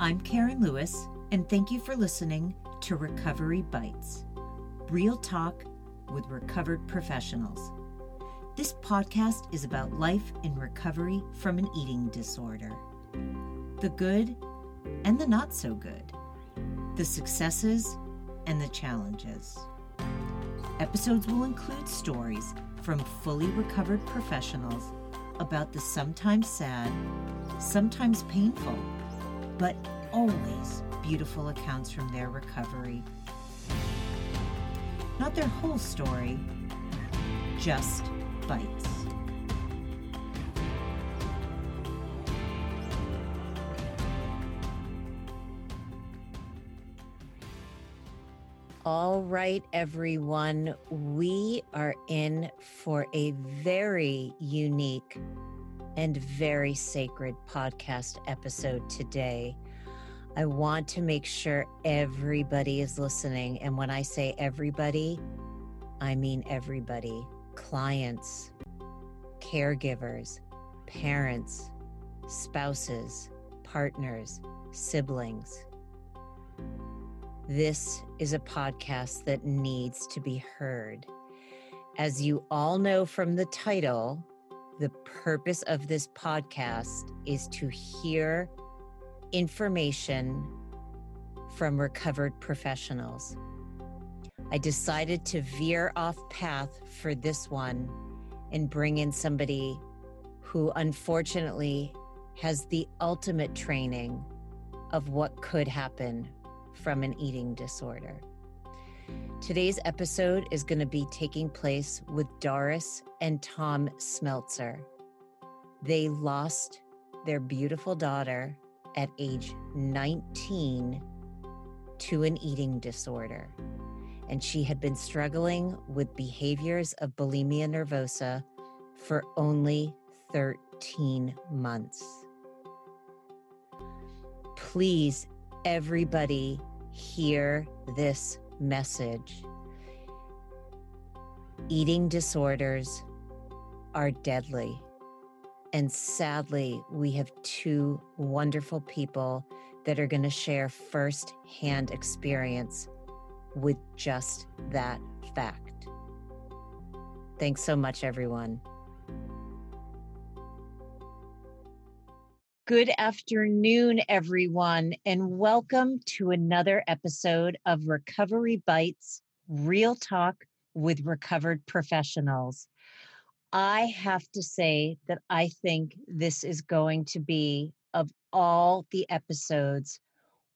I'm Karen Lewis, and thank you for listening to Recovery Bites Real Talk with Recovered Professionals. This podcast is about life in recovery from an eating disorder the good and the not so good, the successes and the challenges. Episodes will include stories from fully recovered professionals about the sometimes sad, sometimes painful, but always beautiful accounts from their recovery. Not their whole story, just bites. All right, everyone, we are in for a very unique and very sacred podcast episode today. I want to make sure everybody is listening. And when I say everybody, I mean everybody clients, caregivers, parents, spouses, partners, siblings. This is a podcast that needs to be heard. As you all know from the title, the purpose of this podcast is to hear information from recovered professionals. I decided to veer off path for this one and bring in somebody who unfortunately has the ultimate training of what could happen from an eating disorder. Today's episode is going to be taking place with Doris and Tom Smeltzer. They lost their beautiful daughter at age 19 to an eating disorder. And she had been struggling with behaviors of bulimia nervosa for only 13 months. Please, everybody, hear this message. Eating disorders are deadly. And sadly, we have two wonderful people that are going to share firsthand experience with just that fact. Thanks so much, everyone. Good afternoon, everyone, and welcome to another episode of Recovery Bites Real Talk with Recovered Professionals. I have to say that I think this is going to be, of all the episodes,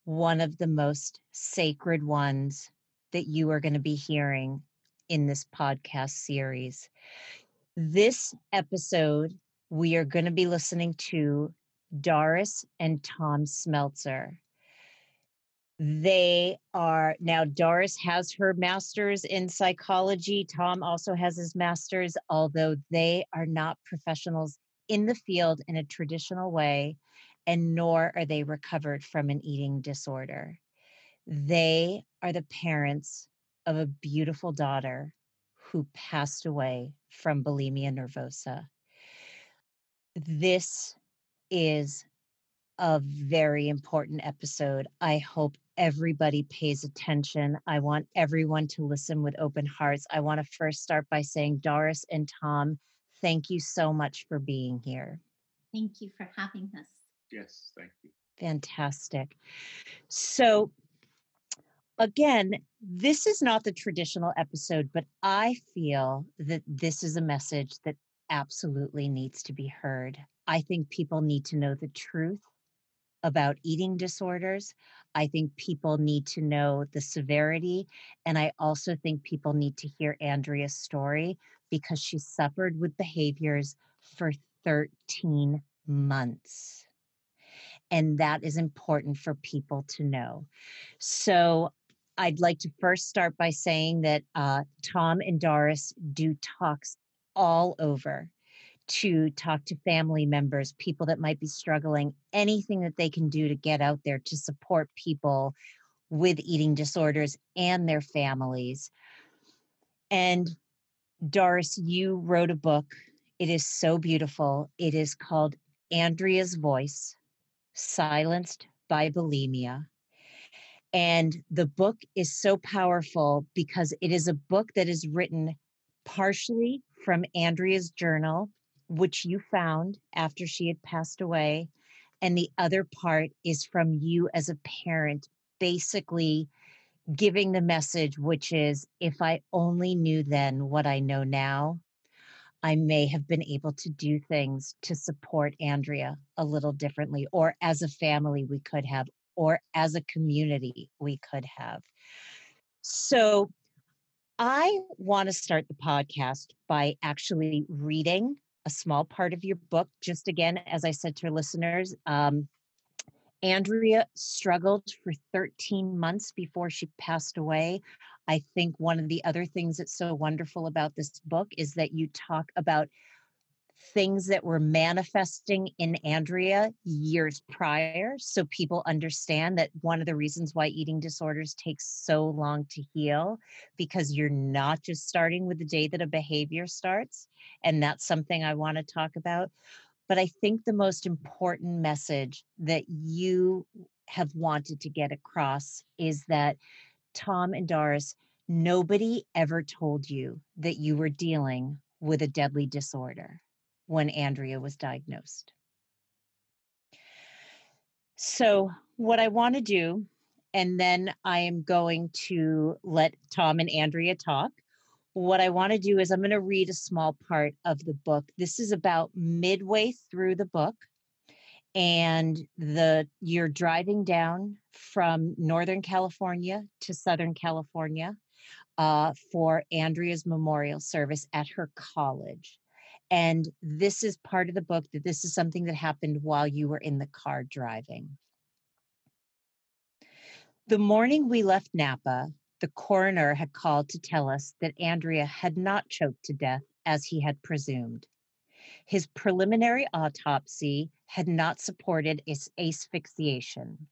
one of the most sacred ones that you are going to be hearing in this podcast series. This episode, we are going to be listening to Doris and Tom Smeltzer. They are now, Doris has her master's in psychology. Tom also has his master's, although they are not professionals in the field in a traditional way, and nor are they recovered from an eating disorder. They are the parents of a beautiful daughter who passed away from bulimia nervosa. This is a very important episode. I hope everybody pays attention. I want everyone to listen with open hearts. I want to first start by saying, Doris and Tom, thank you so much for being here. Thank you for having us. Yes, thank you. Fantastic. So, again, this is not the traditional episode, but I feel that this is a message that absolutely needs to be heard. I think people need to know the truth about eating disorders. I think people need to know the severity. And I also think people need to hear Andrea's story because she suffered with behaviors for 13 months. And that is important for people to know. So I'd like to first start by saying that uh, Tom and Doris do talks all over to talk to family members, people that might be struggling, anything that they can do to get out there to support people with eating disorders and their families. And Doris, you wrote a book. It is so beautiful. It is called Andrea's Voice Silenced by bulimia. And the book is so powerful because it is a book that is written partially from Andrea's journal, which you found after she had passed away. And the other part is from you as a parent, basically giving the message, which is if I only knew then what I know now, I may have been able to do things to support Andrea a little differently, or as a family, we could have, or as a community, we could have. So I want to start the podcast by actually reading a small part of your book. Just again, as I said to listeners, um, Andrea struggled for 13 months before she passed away. I think one of the other things that's so wonderful about this book is that you talk about things that were manifesting in Andrea years prior. So people understand that one of the reasons why eating disorders takes so long to heal, because you're not just starting with the day that a behavior starts. And that's something I want to talk about. But I think the most important message that you have wanted to get across is that Tom and Doris, nobody ever told you that you were dealing with a deadly disorder when Andrea was diagnosed. So, what I want to do, and then I am going to let Tom and Andrea talk what I want to do is I'm going to read a small part of the book. This is about midway through the book and the you're driving down from Northern California to Southern California uh, for Andrea's memorial service at her college. And this is part of the book that this is something that happened while you were in the car driving. The morning we left Napa, the coroner had called to tell us that Andrea had not choked to death as he had presumed. His preliminary autopsy had not supported asphyxiation.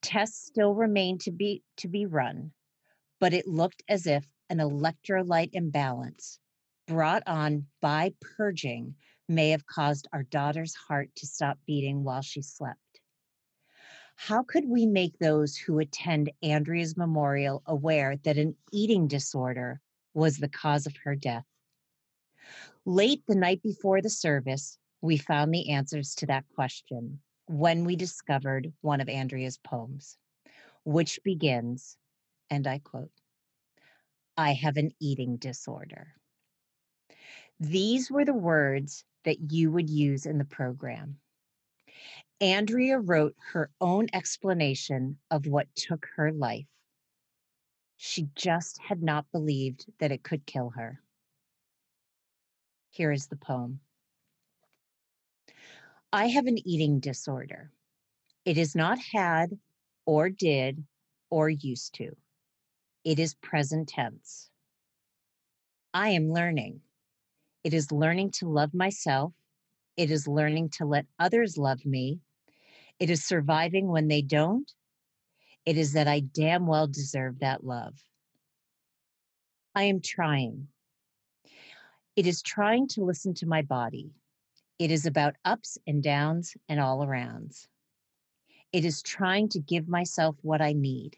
Tests still remained to be, to be run, but it looked as if an electrolyte imbalance brought on by purging may have caused our daughter's heart to stop beating while she slept. How could we make those who attend Andrea's memorial aware that an eating disorder was the cause of her death? Late the night before the service, we found the answers to that question when we discovered one of Andrea's poems, which begins, and I quote, I have an eating disorder. These were the words that you would use in the program. Andrea wrote her own explanation of what took her life. She just had not believed that it could kill her. Here is the poem I have an eating disorder. It is not had or did or used to, it is present tense. I am learning. It is learning to love myself it is learning to let others love me. It is surviving when they don't. It is that I damn well deserve that love. I am trying. It is trying to listen to my body. It is about ups and downs and all arounds. It is trying to give myself what I need.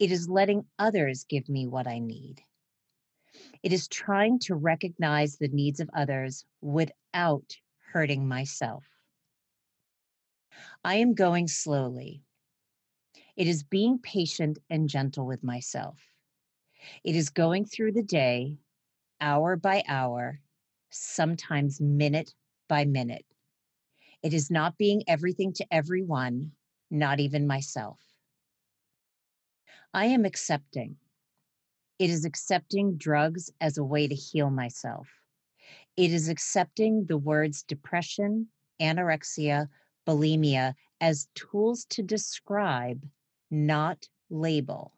It is letting others give me what I need. It is trying to recognize the needs of others without hurting myself. I am going slowly. It is being patient and gentle with myself. It is going through the day, hour by hour, sometimes minute by minute. It is not being everything to everyone, not even myself. I am accepting. It is accepting drugs as a way to heal myself. It is accepting the words depression, anorexia, bulimia as tools to describe, not label.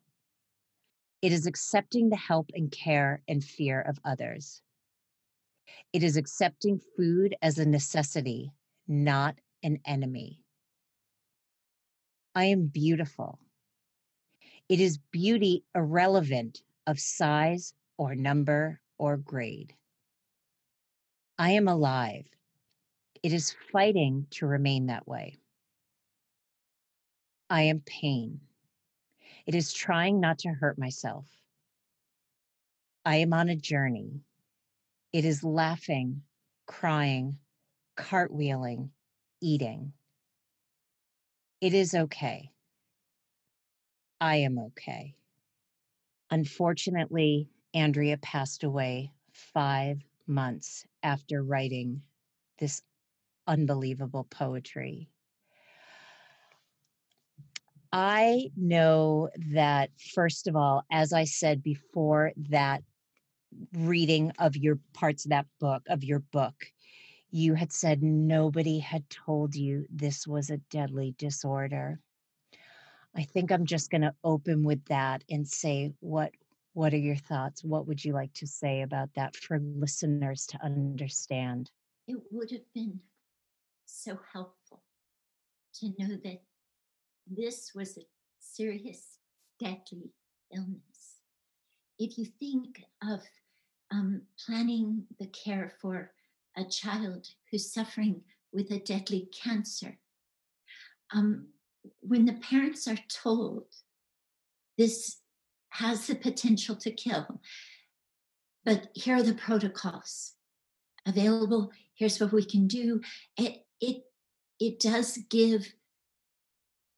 It is accepting the help and care and fear of others. It is accepting food as a necessity, not an enemy. I am beautiful. It is beauty irrelevant of size or number or grade. I am alive. It is fighting to remain that way. I am pain. It is trying not to hurt myself. I am on a journey. It is laughing, crying, cartwheeling, eating. It is okay. I am okay. Unfortunately, Andrea passed away five months after writing this unbelievable poetry. I know that, first of all, as I said before, that reading of your parts of that book, of your book, you had said nobody had told you this was a deadly disorder. I think I'm just going to open with that and say what what are your thoughts? What would you like to say about that for listeners to understand? It would have been so helpful to know that this was a serious, deadly illness. If you think of um, planning the care for a child who's suffering with a deadly cancer, um, when the parents are told this has the potential to kill, but here are the protocols available. Here's what we can do. It it it does give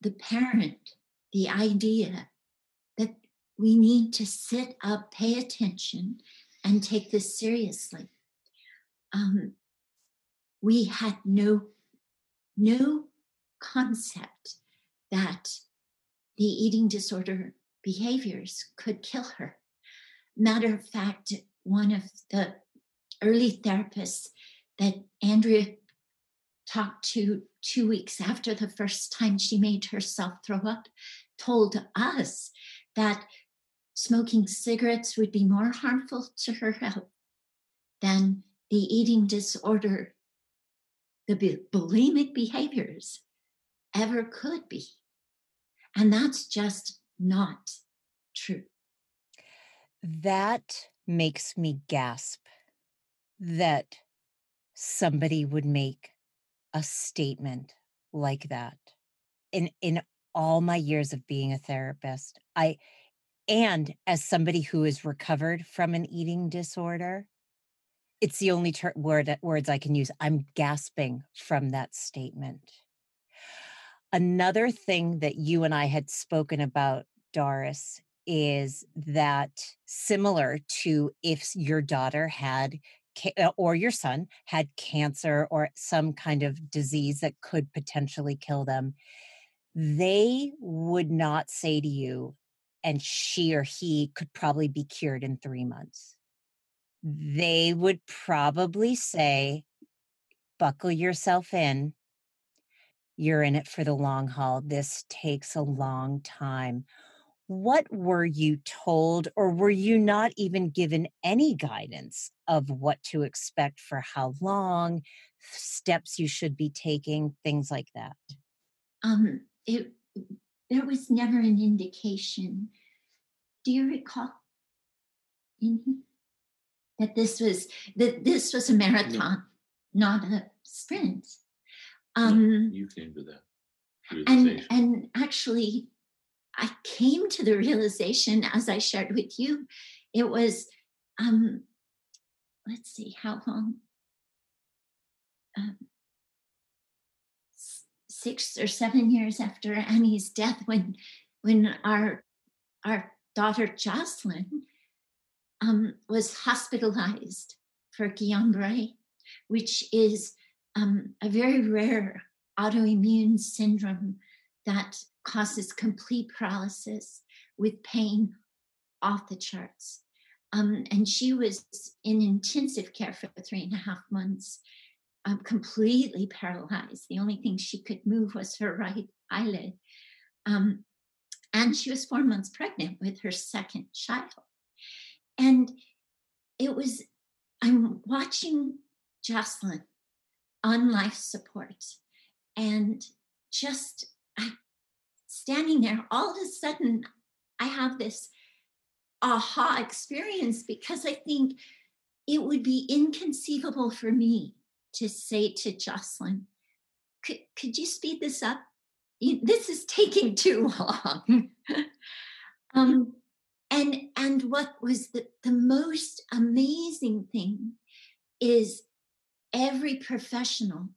the parent the idea that we need to sit up, pay attention, and take this seriously. Um, we had no no concept that the eating disorder behaviors could kill her. Matter of fact, one of the early therapists that Andrea talked to two weeks after the first time she made herself throw up told us that smoking cigarettes would be more harmful to her health than the eating disorder, the bulimic behaviors ever could be. And that's just not true. That makes me gasp that somebody would make a statement like that in in all my years of being a therapist. I and as somebody who is recovered from an eating disorder it's the only ter- word words i can use. I'm gasping from that statement another thing that you and i had spoken about doris is that similar to if your daughter had uh, or your son had cancer or some kind of disease that could potentially kill them, they would not say to you, and she or he could probably be cured in three months. They would probably say, buckle yourself in. You're in it for the long haul. This takes a long time what were you told, or were you not even given any guidance of what to expect for how long, steps you should be taking, things like that? Um, it, there was never an indication. Do you recall mm-hmm. that this was that this was a marathon, no. not a sprint? Um, you came to that. And and actually, I came to the realization, as I shared with you, it was, um, let's see, how long? Um, six or seven years after Annie's death, when when our our daughter Jocelyn um, was hospitalized for Guillain-Barré, which is um, a very rare autoimmune syndrome that causes complete paralysis with pain off the charts. Um, and she was in intensive care for three and a half months, um, completely paralyzed. The only thing she could move was her right eyelid. Um, and she was four months pregnant with her second child. And it was, I'm watching Jocelyn on life support and just I standing there, all of a sudden, I have this aha experience because I think it would be inconceivable for me to say to Jocelyn, could, could you speed this up? this is taking too long. um, and and what was the, the most amazing thing is every professional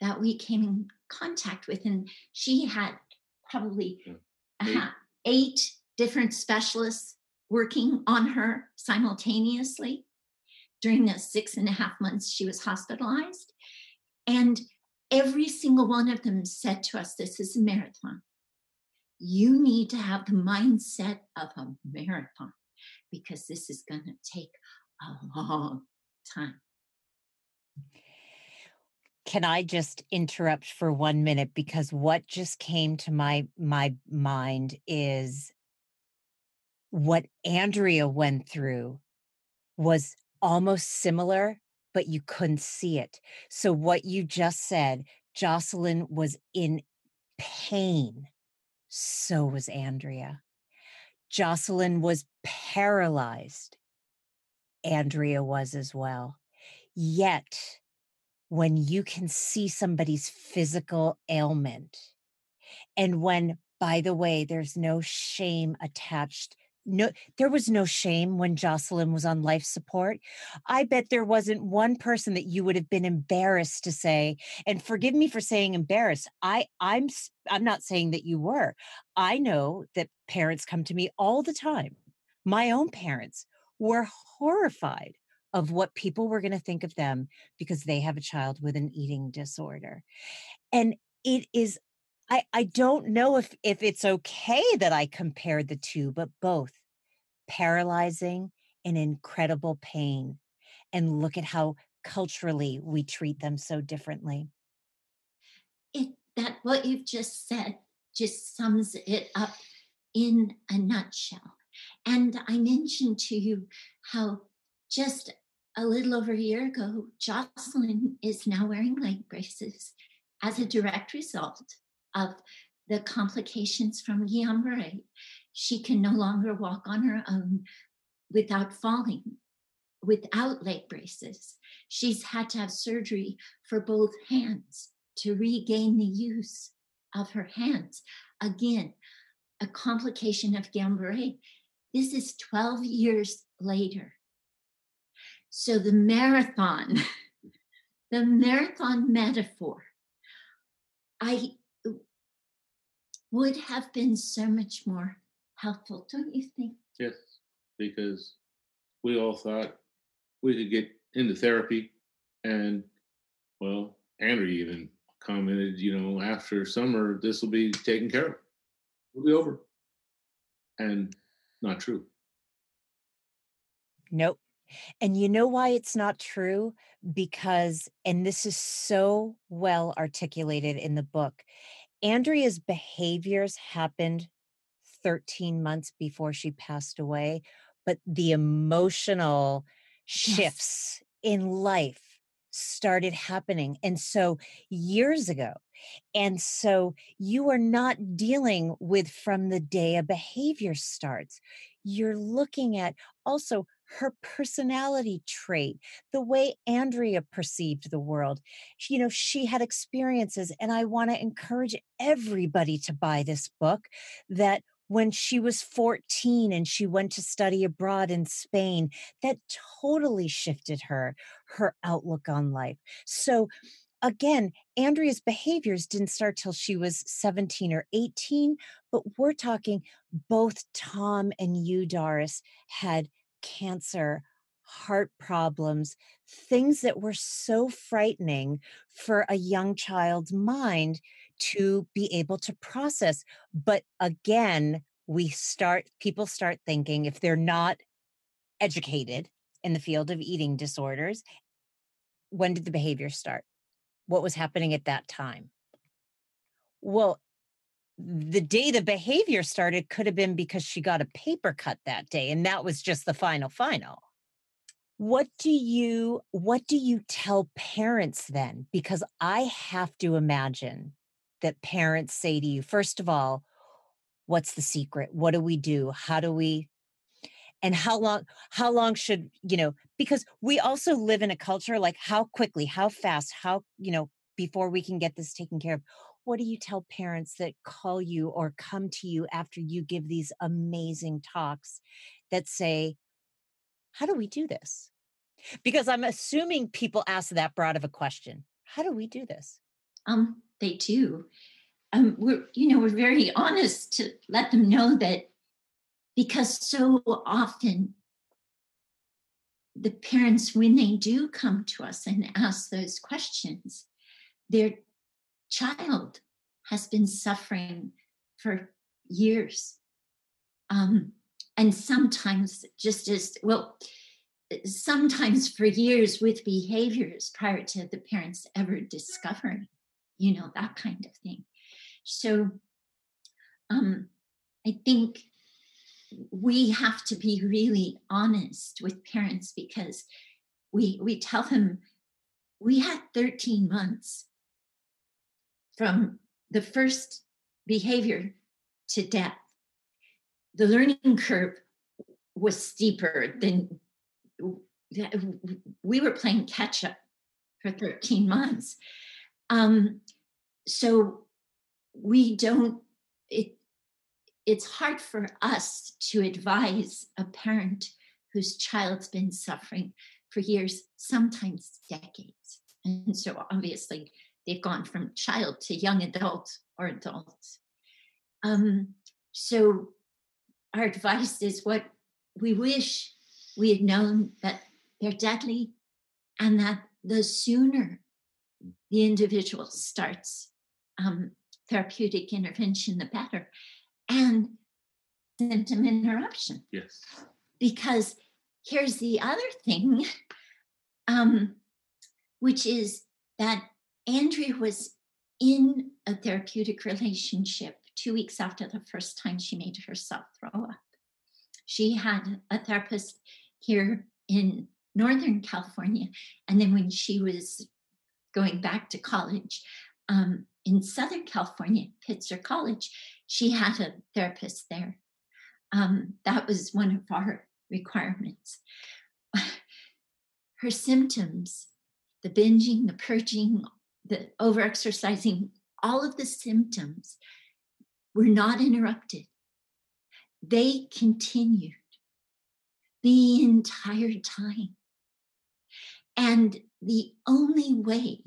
that we came in contact with, and she had probably eight, uh, eight different specialists working on her simultaneously during the six and a half months she was hospitalized. And every single one of them said to us, This is a marathon. You need to have the mindset of a marathon because this is going to take a long time. Can I just interrupt for one minute because what just came to my my mind is what Andrea went through was almost similar, but you couldn't see it. So, what you just said, Jocelyn was in pain. So was Andrea. Jocelyn was paralyzed. Andrea was as well. Yet, when you can see somebody's physical ailment, and when, by the way, there's no shame attached no there was no shame when Jocelyn was on life support. I bet there wasn't one person that you would have been embarrassed to say and forgive me for saying embarrassed. I I'm I'm not saying that you were. I know that parents come to me all the time. My own parents were horrified of what people were going to think of them because they have a child with an eating disorder. And it is I, I don't know if if it's okay that I compared the two, but both paralyzing and incredible pain. And look at how culturally we treat them so differently. It that what you've just said just sums it up in a nutshell. And I mentioned to you how just a little over a year ago, Jocelyn is now wearing leg braces as a direct result of the complications from Guillain-Barré. She can no longer walk on her own without falling, without leg braces. She's had to have surgery for both hands to regain the use of her hands. Again, a complication of Guillain-Barré. This is 12 years later. So the marathon, the marathon metaphor, I would have been so much more helpful, don't you think? Yes, because we all thought we could get into therapy, and well, Andrea even commented, you know, after summer, this will be taken care of. It'll be over. And not true. Nope. And you know why it's not true? Because, and this is so well articulated in the book, Andrea's behaviors happened 13 months before she passed away, but the emotional shifts yes. in life started happening. And so years ago, and so you are not dealing with from the day a behavior starts. You're looking at also her personality trait, the way Andrea perceived the world. You know, she had experiences, and I want to encourage everybody to buy this book that when she was 14 and she went to study abroad in Spain, that totally shifted her, her outlook on life. So, again, Andrea's behaviors didn't start till she was 17 or 18, but we're talking both Tom and you, Doris, had cancer, heart problems, things that were so frightening for a young child's mind to be able to process. But again, we start, people start thinking if they're not educated in the field of eating disorders, when did the behavior start? What was happening at that time? Well, the day the behavior started could have been because she got a paper cut that day and that was just the final final. What do you what do you tell parents then? Because i have to imagine that parents say to you first of all what's the secret? What do we do? How do we and how long how long should you know because we also live in a culture like how quickly how fast how you know before we can get this taken care of what do you tell parents that call you or come to you after you give these amazing talks that say, How do we do this? Because I'm assuming people ask that broad of a question. How do we do this? Um, they do. Um, we're, you know, we're very honest to let them know that because so often the parents, when they do come to us and ask those questions, their child has been suffering for years. Um, and sometimes just as well, sometimes for years with behaviors prior to the parents ever discovering, you know, that kind of thing. So um, I think we have to be really honest with parents because we we tell them we had 13 months from the first behavior to death the learning curve was steeper than we were playing catch up for 13 months um, so we don't it it's hard for us to advise a parent whose child's been suffering for years, sometimes decades. And so obviously they've gone from child to young adult or adult. Um, so our advice is what we wish we had known that they're deadly and that the sooner the individual starts um, therapeutic intervention, the better and symptom interruption. Yes. Because here's the other thing, um, which is that Andrea was in a therapeutic relationship two weeks after the first time she made herself throw up. She had a therapist here in Northern California. And then when she was going back to college um, in Southern California, Pitzer College, she had a therapist there. Um, that was one of our requirements. Her symptoms, the binging, the purging, the overexercising, all of the symptoms were not interrupted. They continued the entire time. And the only way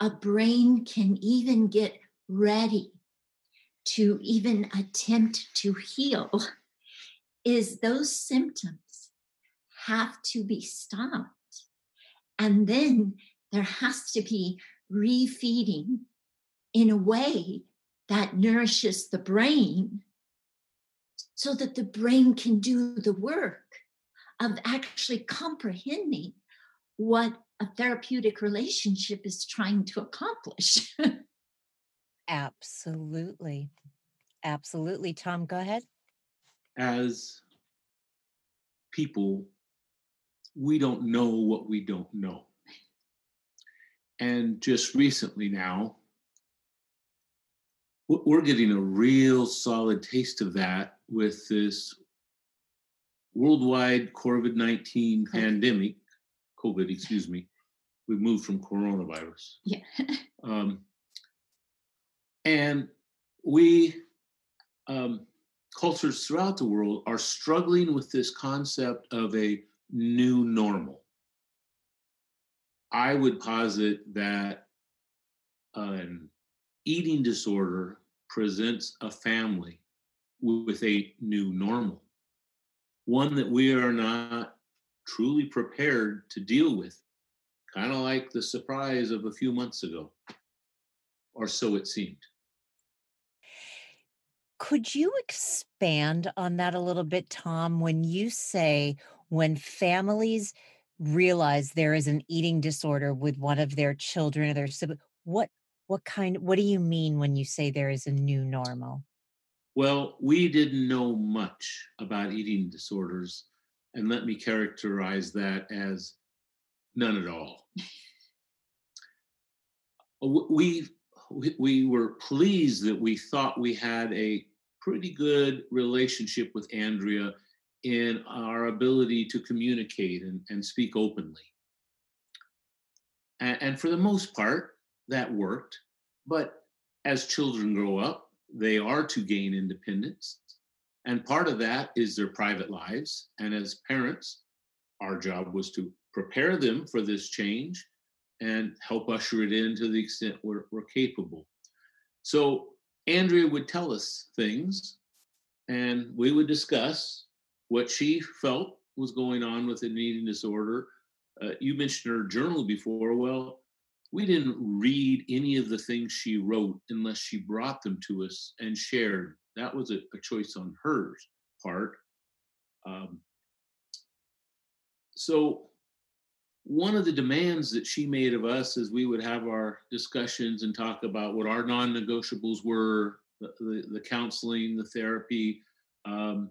a brain can even get ready to even attempt to heal is those symptoms have to be stopped. And then there has to be refeeding in a way that nourishes the brain so that the brain can do the work of actually comprehending what a therapeutic relationship is trying to accomplish. Absolutely. Absolutely. Tom, go ahead. As people, we don't know what we don't know. And just recently now, we're getting a real solid taste of that with this worldwide COVID 19 pandemic, COVID, excuse me. We moved from coronavirus. Yeah. um, and we, um, cultures throughout the world, are struggling with this concept of a new normal. I would posit that an eating disorder presents a family with a new normal, one that we are not truly prepared to deal with, kind of like the surprise of a few months ago, or so it seemed. Could you expand on that a little bit, Tom? When you say when families realize there is an eating disorder with one of their children or their siblings, what what kind what do you mean when you say there is a new normal? Well, we didn't know much about eating disorders, and let me characterize that as none at all. we we were pleased that we thought we had a pretty good relationship with Andrea in our ability to communicate and, and speak openly. And, and for the most part, that worked. But as children grow up, they are to gain independence. And part of that is their private lives. And as parents, our job was to prepare them for this change and help usher it in to the extent we're, we're capable. So Andrea would tell us things and we would discuss what she felt was going on with an eating disorder. Uh, you mentioned her journal before. Well, we didn't read any of the things she wrote unless she brought them to us and shared. That was a, a choice on her part. Um, so, one of the demands that she made of us is we would have our discussions and talk about what our non negotiables were the, the, the, counseling, the therapy. Um,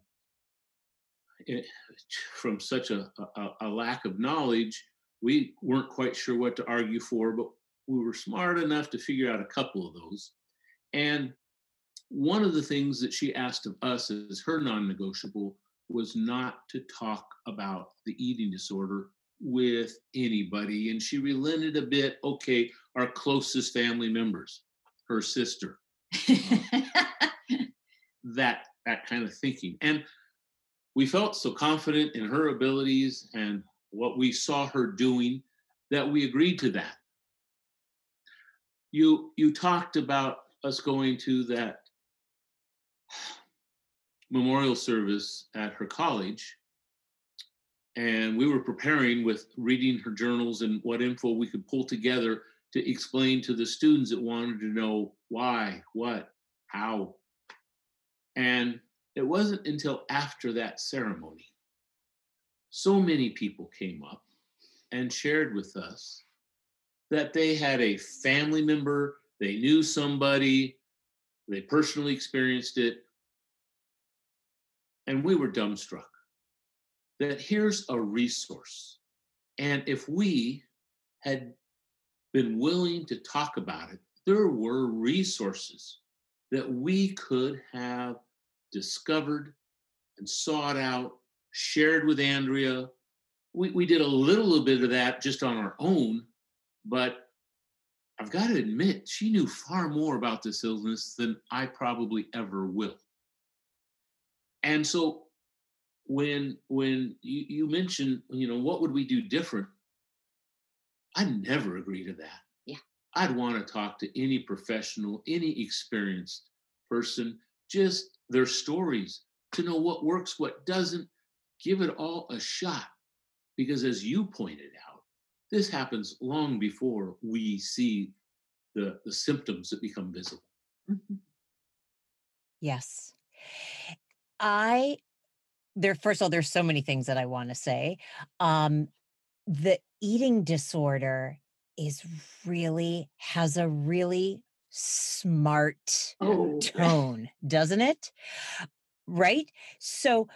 it, from such a, a, a lack of knowledge, we weren't quite sure what to argue for, but we were smart enough to figure out a couple of those. And one of the things that she asked of us as her non negotiable was not to talk about the eating disorder with anybody. And she relented a bit okay, our closest family members, her sister. Um, that that kind of thinking. And we felt so confident in her abilities and what we saw her doing that we agreed to that. You you talked about us going to that memorial service at her college and we were preparing with reading her journals and what info we could pull together to explain to the students that wanted to know why, what, how. And it wasn't until after that ceremony, so many people came up and shared with us that they had a family member, they knew somebody, they personally experienced it, and we were dumbstruck that here's a resource. And if we had been willing to talk about it, there were resources that we could have discovered and sought out, shared with Andrea. We, we did a little bit of that just on our own, but I've got to admit, she knew far more about this illness than I probably ever will. And so when when you, you mentioned, you know, what would we do different? I never agree to that. Yeah. I'd want to talk to any professional, any experienced person, just their stories to know what works, what doesn't. Give it all a shot. Because as you pointed out, this happens long before we see the, the symptoms that become visible. Mm-hmm. Yes. I there first of all there's so many things that i want to say um the eating disorder is really has a really smart oh. tone doesn't it right so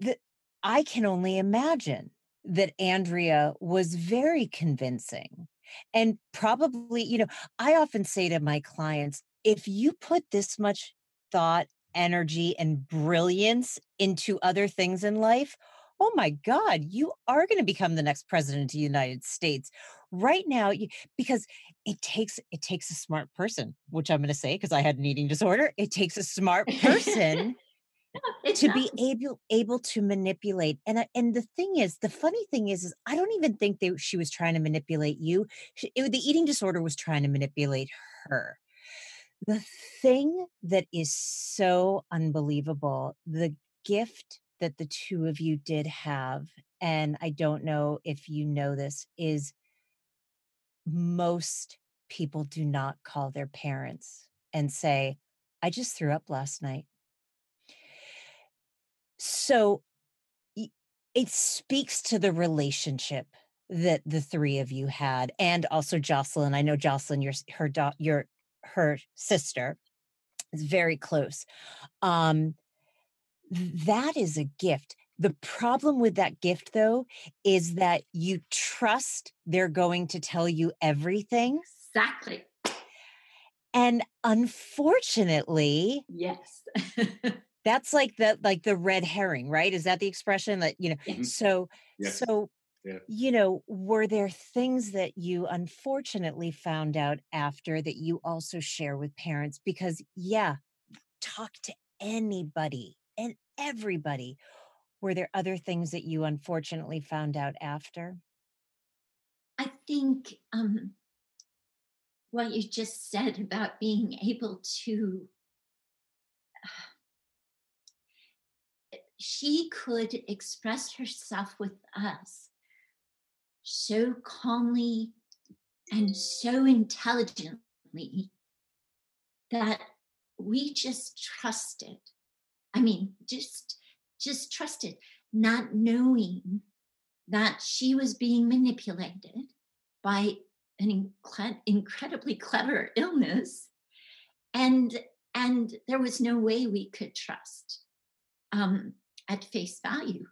the i can only imagine that andrea was very convincing and probably you know i often say to my clients if you put this much thought energy and brilliance into other things in life, oh my God, you are going to become the next president of the United States. Right now, you, because it takes it takes a smart person, which I'm going to say because I had an eating disorder. It takes a smart person to be able able to manipulate. And I, and the thing is, the funny thing is, is I don't even think that she was trying to manipulate you. She, it, the eating disorder was trying to manipulate her. The thing that is so unbelievable, the gift that the two of you did have, and I don't know if you know this, is most people do not call their parents and say, I just threw up last night. So it speaks to the relationship that the three of you had and also Jocelyn. I know Jocelyn, your her your her sister is very close um that is a gift the problem with that gift though is that you trust they're going to tell you everything exactly and unfortunately yes that's like the like the red herring right is that the expression that you know yes. so yes. so Yeah. You know, were there things that you unfortunately found out after that you also share with parents? Because, yeah, talk to anybody and everybody. Were there other things that you unfortunately found out after? I think um, what you just said about being able to she could express herself with us so calmly and so intelligently that we just trusted i mean just just trusted not knowing that she was being manipulated by an incredibly clever illness. And and there was no way we could trust um, at face value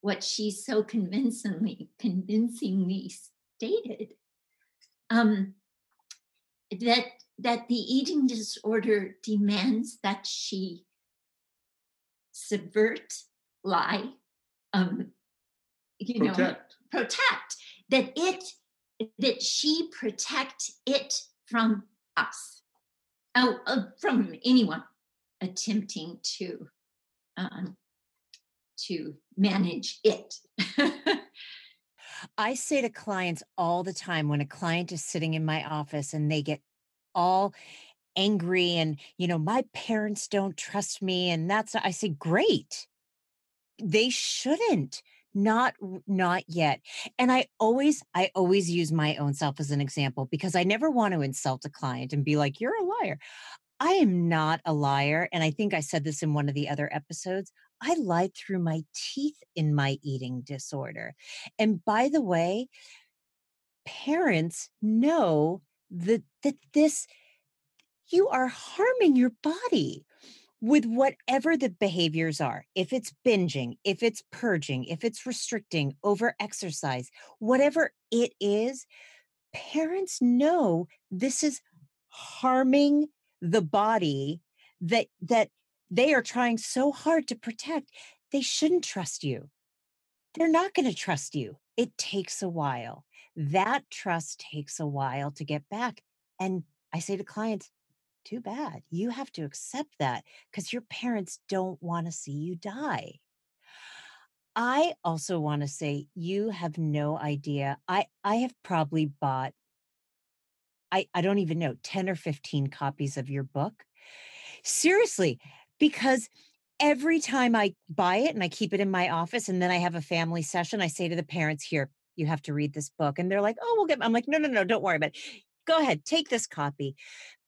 what she so convincingly convincingly stated. Um, that that the eating disorder demands that she subvert lie um, you protect. know protect that it that she protect it from us oh, uh, from anyone attempting to um, to manage it. I say to clients all the time when a client is sitting in my office and they get all angry and you know my parents don't trust me and that's I say great. They shouldn't not not yet and i always i always use my own self as an example because i never want to insult a client and be like you're a liar i am not a liar and i think i said this in one of the other episodes I lied through my teeth in my eating disorder. And by the way, parents know that, that this, you are harming your body with whatever the behaviors are. If it's binging, if it's purging, if it's restricting, over exercise, whatever it is, parents know this is harming the body that that they are trying so hard to protect, they shouldn't trust you. They're not going to trust you. It takes a while. That trust takes a while to get back. And I say to clients, too bad. You have to accept that because your parents don't want to see you die. I also want to say you have no idea. I I have probably bought I I don't even know 10 or 15 copies of your book. Seriously, because every time I buy it and I keep it in my office and then I have a family session, I say to the parents, here, you have to read this book. And they're like, oh, we'll get, I'm like, no, no, no, don't worry about it. Go ahead, take this copy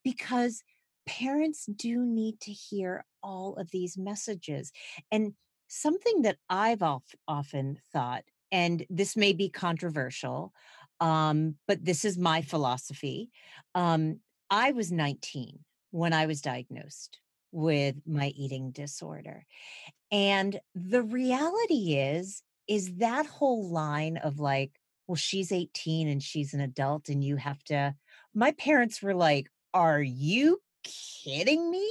because parents do need to hear all of these messages. And something that I've often thought, and this may be controversial, um, but this is my philosophy. Um, I was 19 when I was diagnosed with my eating disorder. And the reality is, is that whole line of like, well, she's 18 and she's an adult and you have to, my parents were like, are you kidding me?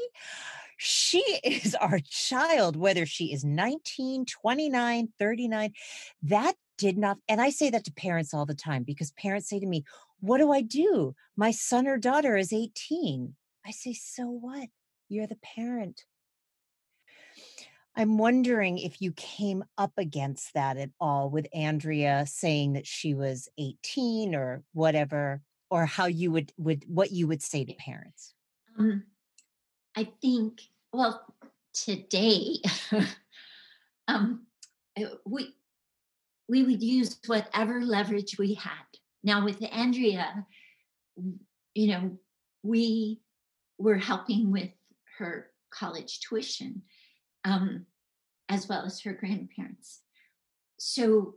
She is our child, whether she is 19, 29, 39. That did not, and I say that to parents all the time because parents say to me, What do I do? My son or daughter is 18. I say, So what? You're the parent. I'm wondering if you came up against that at all with Andrea saying that she was 18 or whatever, or how you would would what you would say to parents. Um, I think well today, um, uh, we we would use whatever leverage we had. Now with Andrea, you know, we were helping with her college tuition, um, as well as her grandparents. So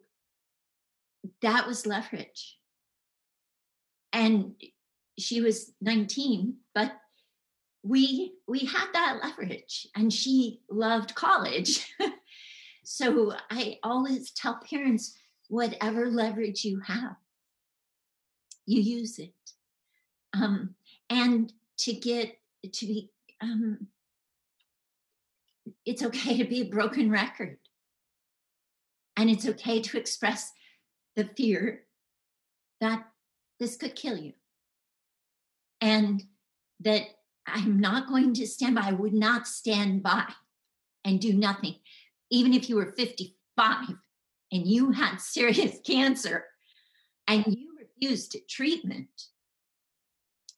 that was leverage. And she was 19, but we we had that leverage and she loved college. so I always tell parents whatever leverage you have, you use it. Um, and to get to be um, it's okay to be a broken record. And it's okay to express the fear that this could kill you. And that I'm not going to stand by, I would not stand by and do nothing. Even if you were 55 and you had serious cancer and you refused treatment,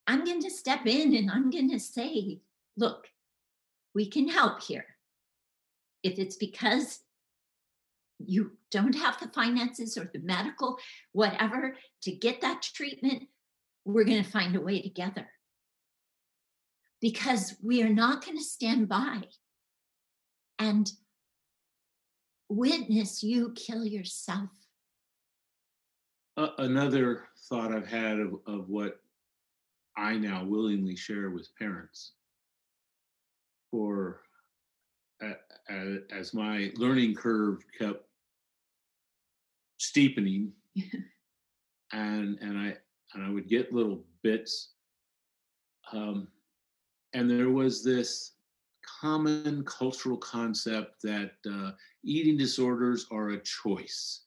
I'm going to step in and I'm going to say, look, we can help here. If it's because you don't have the finances or the medical, whatever, to get that treatment, we're going to find a way together. Because we are not going to stand by and witness you kill yourself. Uh, another thought I've had of, of what I now willingly share with parents for uh, as my learning curve kept steepening and and I and I would get little bits um, and there was this common cultural concept that uh, eating disorders are a choice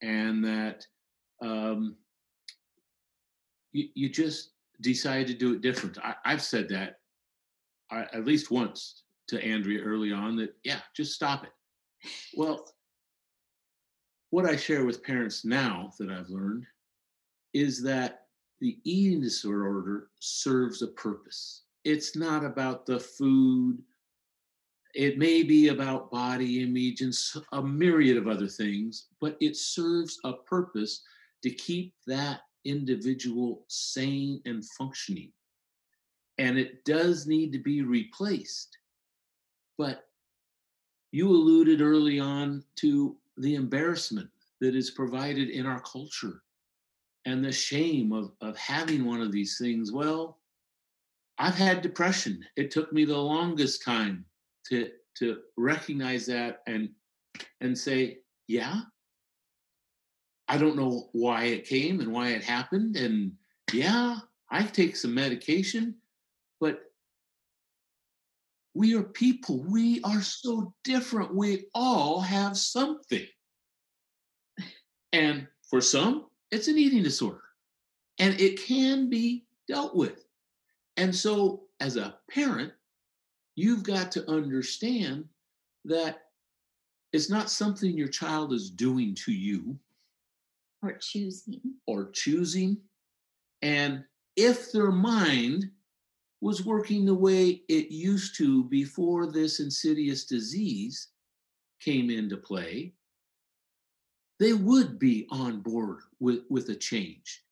and that um, you, you just decide to do it different. I, have said that I, at least once to Andrea early on that, yeah, just stop it. Well, what I share with parents now that I've learned is that the eating disorder serves a purpose. It's not about the food. It may be about body image and a myriad of other things, but it serves a purpose to keep that individual sane and functioning. And it does need to be replaced. But you alluded early on to the embarrassment that is provided in our culture and the shame of, of having one of these things. Well, I've had depression. It took me the longest time to to recognize that and and say, yeah, I don't know why it came and why it happened. And yeah, I take some medication, but we are people. We are so different. We all have something. And for some, it's an eating disorder and it can be dealt with. And so, as a parent, you've got to understand that it's not something your child is doing to you or choosing or choosing and if their mind was working the way it used to before this insidious disease came into play they would be on board with with a change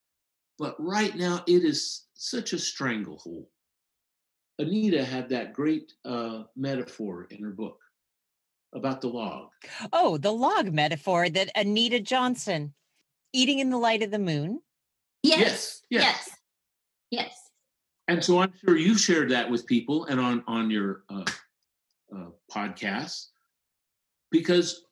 but right now it is such a stranglehold anita had that great uh, metaphor in her book about the log oh the log metaphor that anita johnston eating in the light of the moon? Yes. Yes. Yes. yes. And so I'm sure you've shared that with people and on on your uh, uh, podcast because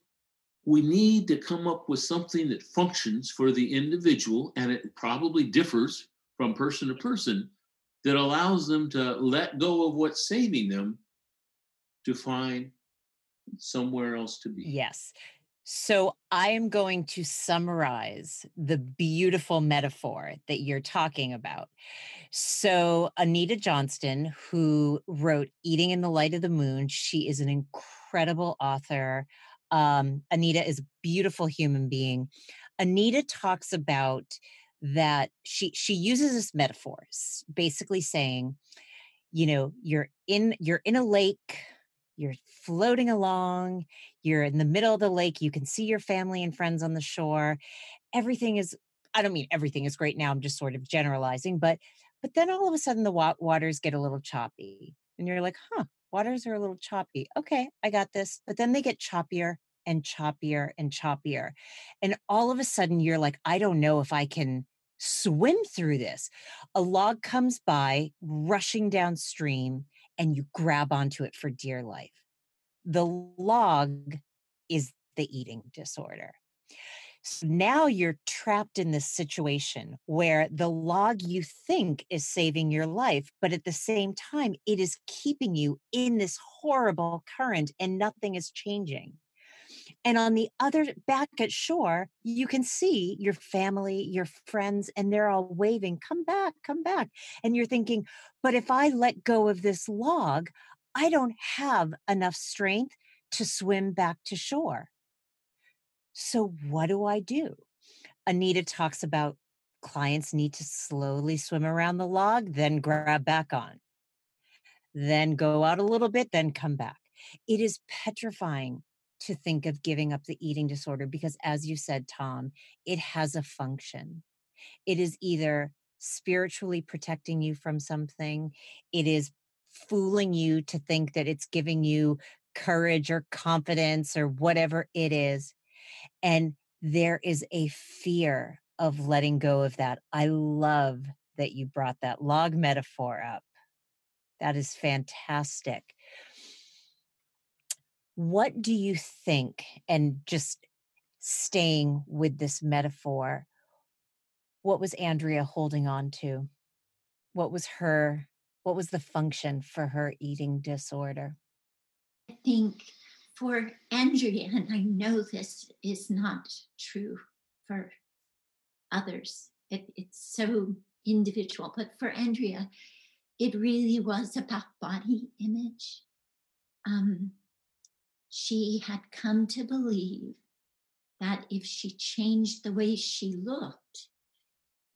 we need to come up with something that functions for the individual, and it probably differs from person to person that allows them to let go of what's saving them to find somewhere else to be. Yes. So I am going to summarize the beautiful metaphor that you're talking about. So Anita Johnston, who wrote Eating in the Light of the Moon, she is an incredible author. Um, Anita is a beautiful human being. Anita talks about that she she uses this metaphors, basically saying, you know, you're in you're in a lake you're floating along, you're in the middle of the lake, you can see your family and friends on the shore. Everything is I don't mean everything is great now, I'm just sort of generalizing, but but then all of a sudden the waters get a little choppy and you're like, "Huh, waters are a little choppy. Okay, I got this." But then they get choppier and choppier and choppier. And all of a sudden you're like, "I don't know if I can swim through this." A log comes by rushing downstream and you grab onto it for dear life. The log is the eating disorder. So now you're trapped in this situation where the log you think is saving your life, but at the same time, it is keeping you in this horrible current and nothing is changing. And on the other back at shore, you can see your family, your friends, and they're all waving, come back, come back. And you're thinking, but if I let go of this log, I don't have enough strength to swim back to shore. So, what do I do? Anita talks about clients need to slowly swim around the log, then grab back on, then go out a little bit, then come back. It is petrifying to think of giving up the eating disorder because, as you said, Tom, it has a function. It is either spiritually protecting you from something, it is fooling you to think that it's giving you courage or confidence or whatever it is. And there is a fear of letting go of that. I love that you brought that log metaphor up. That is fantastic. What do you think? And just staying with this metaphor, what was Andrea holding on to? What was her, what was the function for her eating disorder? I think for Andrea, and I know this is not true for others, it, it's so individual, but for Andrea, it really was about body image. Um, she had come to believe that if she changed the way she looked,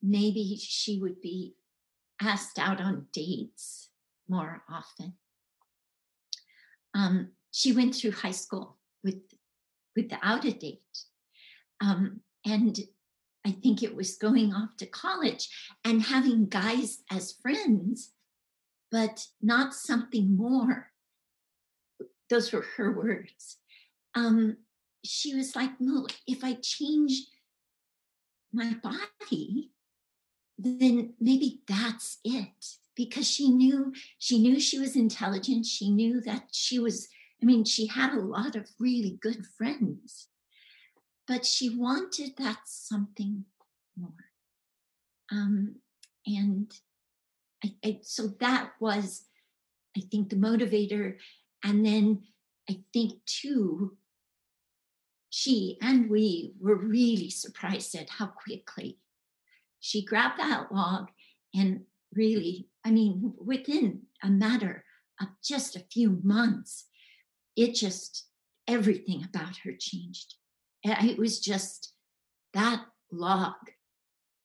maybe she would be asked out on dates more often. Um, she went through high school with without a date, um, and I think it was going off to college and having guys as friends, but not something more. Those were her words. Um, she was like, "No, if I change my body, then maybe that's it." Because she knew she knew she was intelligent. She knew that she was. I mean, she had a lot of really good friends, but she wanted that something more. Um, and I, I, so that was, I think, the motivator. And then I think, too, she and we were really surprised at how quickly she grabbed that log and really, I mean, within a matter of just a few months, it just, everything about her changed. It was just that log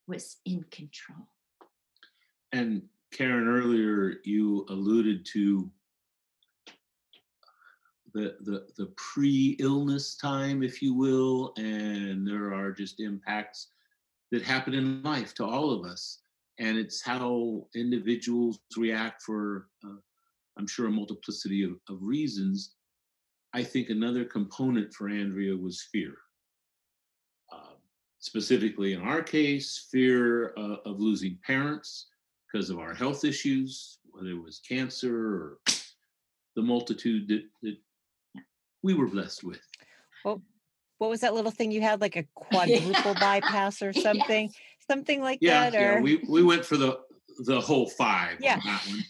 was in control. And Karen, earlier you alluded to the, the, the pre-illness time, if you will, and there are just impacts that happen in life to all of us. And it's how individuals react for, uh, I'm sure, a multiplicity of, of reasons. I think another component for Andrea was fear. Uh, specifically, in our case, fear uh, of losing parents because of our health issues, whether it was cancer or the multitude that, that we were blessed with. Well, what was that little thing you had, like a quadruple bypass or something, Yes. something like Yeah, that? yeah, Or we we went for the the whole five Yeah. on that one.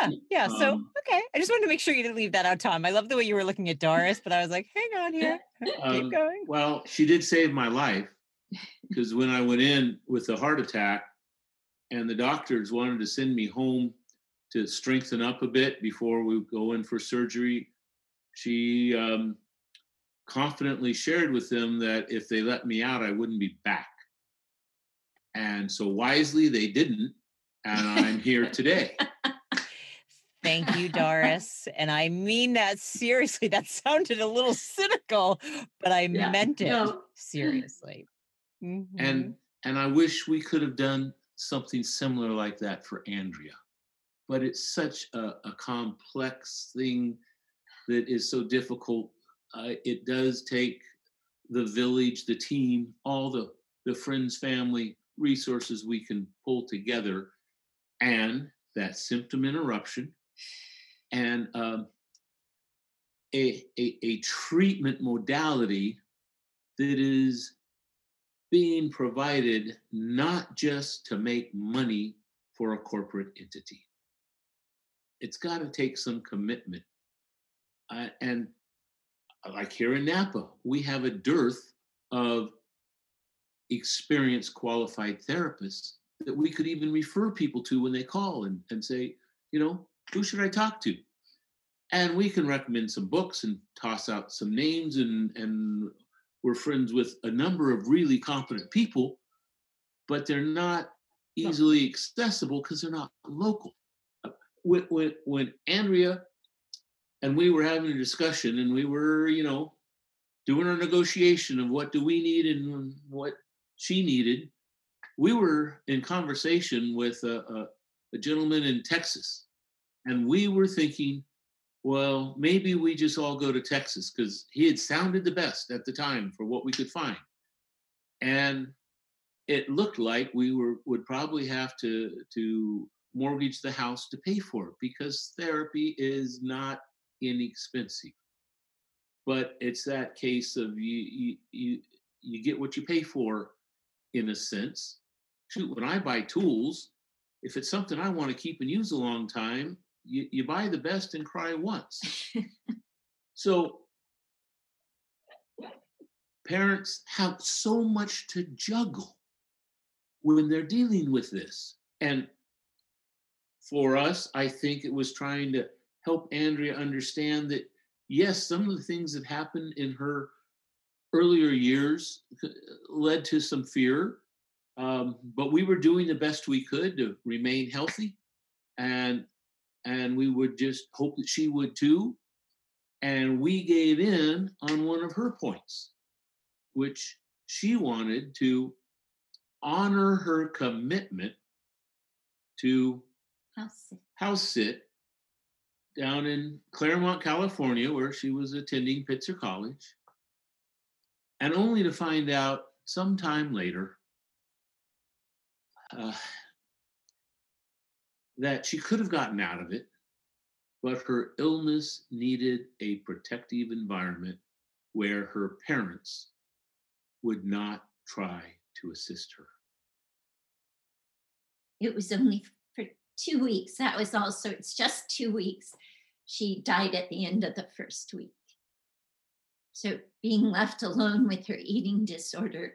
yeah, yeah. So Um, okay, I just wanted to make sure you didn't leave that out, Tom. I love the way you were looking at Doris, but I was like, hang on here, Um, keep going. Well, she did save my life because when I went in with a heart attack and the doctors wanted to send me home to strengthen up a bit before we go in for surgery, she um, confidently shared with them that if they let me out, I wouldn't be back. And so wisely, they didn't. And I'm here today. Thank you, Doris. And I mean that seriously. That sounded a little cynical, but I Yeah, meant it no. seriously. Mhm. and and I wish we could have done something similar like that for Andrea. But it's such a, a complex thing that is so difficult. Uh, it does take the village, the team, all the the friends, family, resources we can pull together, and that symptom interruption, and um, a, a a treatment modality that is being provided not just to make money for a corporate entity. It's got to take some commitment. Uh, and like here in Napa, we have a dearth of experienced qualified therapists that we could even refer people to when they call and, and say, you know, who should I talk to? And we can recommend some books and toss out some names and and we're friends with a number of really competent people, but they're not easily accessible because they're not local. Uh, when, when, when Andrea and we were having a discussion and we were, you know, doing our negotiation of what do we need and what she needed, we were in conversation with a, a, a gentleman in Texas. And we were thinking, well, maybe we just all go to Texas because he had sounded the best at the time for what we could find. And it looked like we were would probably have to to mortgage the house to pay for it because therapy is not inexpensive. But it's that case of you you you, you get what you pay for in a sense. Shoot, when I buy tools, if it's something I want to keep and use a long time, you, you buy the best and cry once. so parents have so much to juggle when they're dealing with this. And for us, I think it was trying to help Andrea understand that, yes, some of the things that happened in her earlier years led to some fear, um, but we were doing the best we could to remain healthy. And and we would just hope that she would too. And we gave in on one of her points, which she wanted to honor her commitment to house sit. house sit down in Claremont, California, where she was attending Pitzer College, and only to find out sometime later uh, that she could have gotten out of it, but her illness needed a protective environment where her parents would not try to assist her. It was only two weeks. That was also, it's just two weeks. She died at the end of the first week. So being left alone with her eating disorder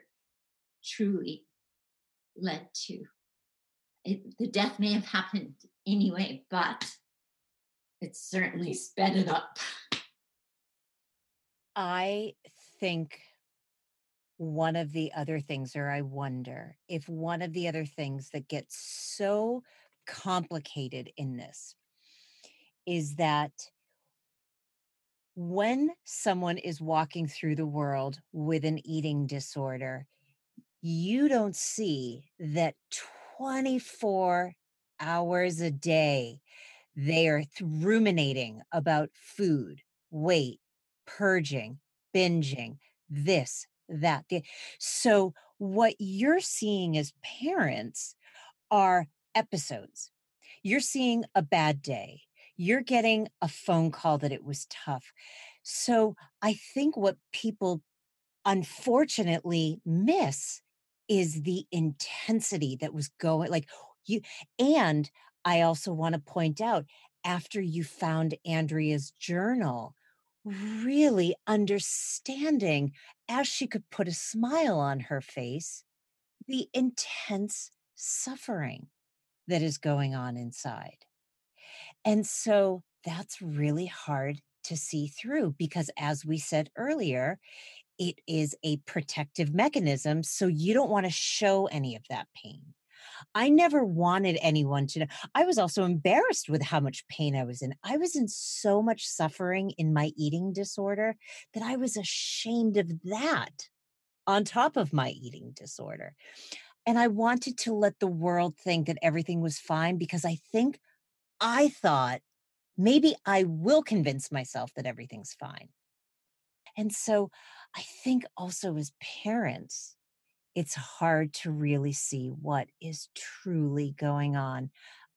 truly led to it, the death may have happened anyway, but it certainly sped it up. I think one of the other things, or I wonder if one of the other things that gets so complicated in this is that when someone is walking through the world with an eating disorder, you don't see that 24 hours a day they are ruminating about food, weight, purging, binging, this, that. The, so, what you're seeing as parents are episodes. You're seeing a bad day. You're getting a phone call that it was tough. So, I think what people unfortunately miss is the intensity that was going like you and i also want to point out after you found andrea's journal really understanding as she could put a smile on her face the intense suffering that is going on inside and so that's really hard to see through because as we said earlier it is a protective mechanism. So you don't want to show any of that pain. I never wanted anyone to know. I was also embarrassed with how much pain I was in. I was in so much suffering in my eating disorder that I was ashamed of that on top of my eating disorder. And I wanted to let the world think that everything was fine because I think I thought maybe I will convince myself that everything's fine. And so I think also as parents, it's hard to really see what is truly going on.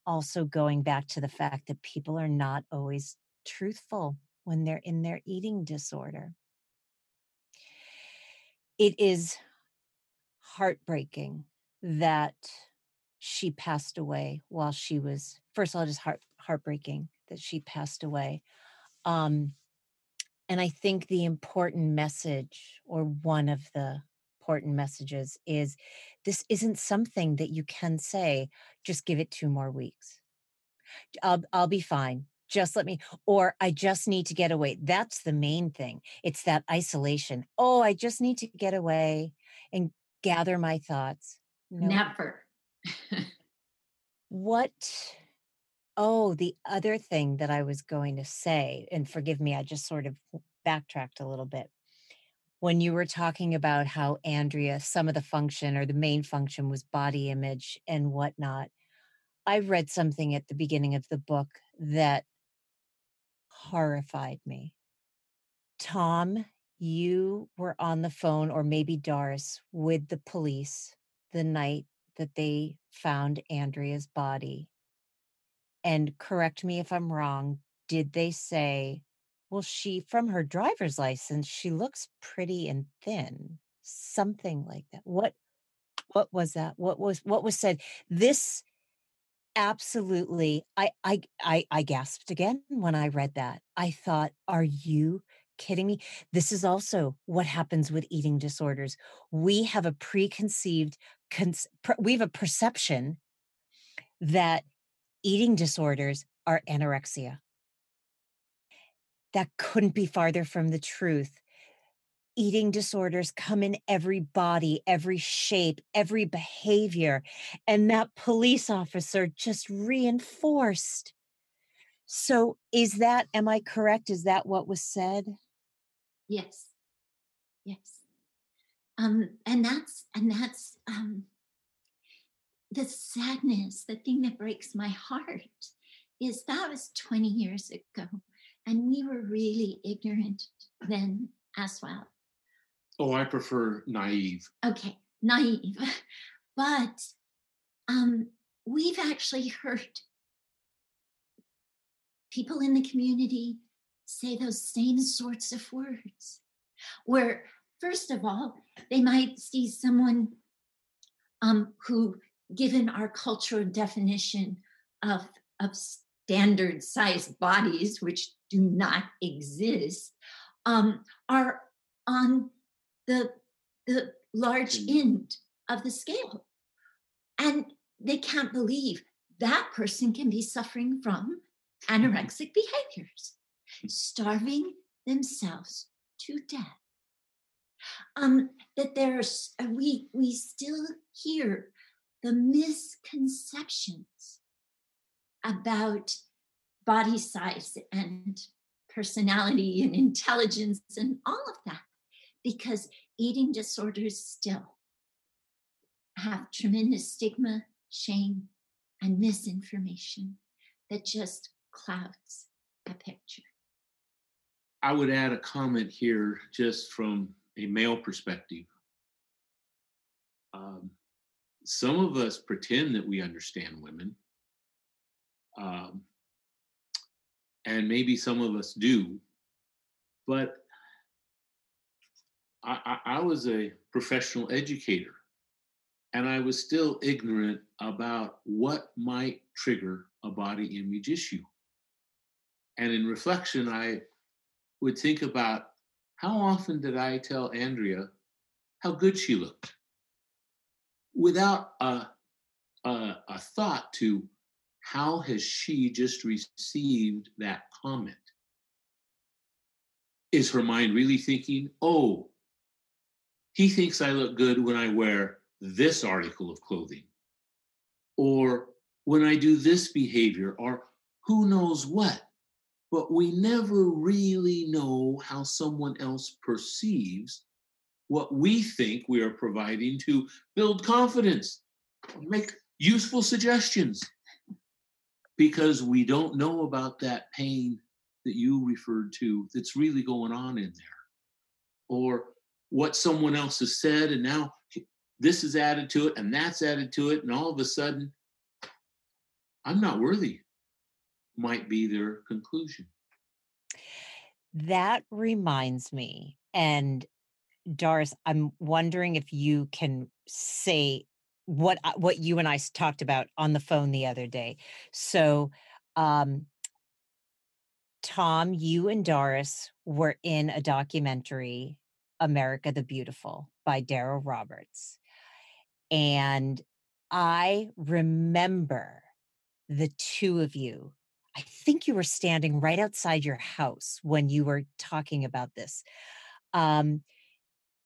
Also, going back to the fact that people are not always truthful when they're in their eating disorder. It is heartbreaking that she passed away while she was, first of all, just heart, heartbreaking that she passed away. Um, And I think the important message, or one of the important messages, is this isn't something that you can say, just give it two more weeks. I'll, I'll be fine. Just let me, or I just need to get away. That's the main thing. It's that isolation. Oh, I just need to get away and gather my thoughts. No. Never. what Oh, the other thing that I was going to say, and forgive me, I just sort of backtracked a little bit. When you were talking about how Andrea, some of the function or the main function was body image and whatnot, I read something at the beginning of the book that horrified me. Tom, you were on the phone, or maybe Doris, with the police the night that they found Andrea's body and correct me if I'm wrong, did they say, well, she, from her driver's license, she looks pretty and thin, something like that. What, what was that? What was, what was said? This absolutely, I, I, I, I gasped again when I read that. I thought, are you kidding me? This is also what happens with eating disorders. We have a preconceived, we have a perception that eating disorders are anorexia. That couldn't be farther from the truth. Eating disorders come in every body, every shape, every behavior. And that police officer just reinforced. So, is that, am I correct? Is that what was said? Yes. Yes. Um, and that's, and that's, um, the sadness, the thing that breaks my heart is that was 20 years ago. And we were really ignorant then as well. Oh, I prefer naive. Okay, naive. But um, we've actually heard people in the community say those same sorts of words, where, first of all, they might see someone um, who given our cultural definition of, of standard sized bodies, which do not exist, um, are on the, the large mm. end of the scale. And they can't believe that person can be suffering from anorexic behaviors, starving themselves to death. Um, that there's uh, we we still hear the misconceptions about body size and personality and intelligence and all of that because eating disorders still have tremendous stigma, shame, and misinformation that just clouds a picture. I would add a comment here just from a male perspective. Um, some of us pretend that we understand women. Um, and maybe some of us do. But I, I, I was a professional educator and I was still ignorant about what might trigger a body image issue. And in reflection, I would think about how often did I tell Andrea how good she looked? without a, a, a thought to how has she just received that comment? Is her mind really thinking, oh, he thinks I look good when I wear this article of clothing, or when I do this behavior, or who knows what? But we never really know how someone else perceives what we think we are providing to build confidence, make useful suggestions, because we don't know about that pain that you referred to that's really going on in there, or what someone else has said, and now this is added to it, and that's added to it, and all of a sudden, I'm not worthy, might be their conclusion. That reminds me, and Doris, I'm wondering if you can say what what you and I talked about on the phone the other day. So, um, Tom, you and Doris were in a documentary, America the Beautiful by Darryl Roberts. And I remember the two of you. I think you were standing right outside your house when you were talking about this. Um,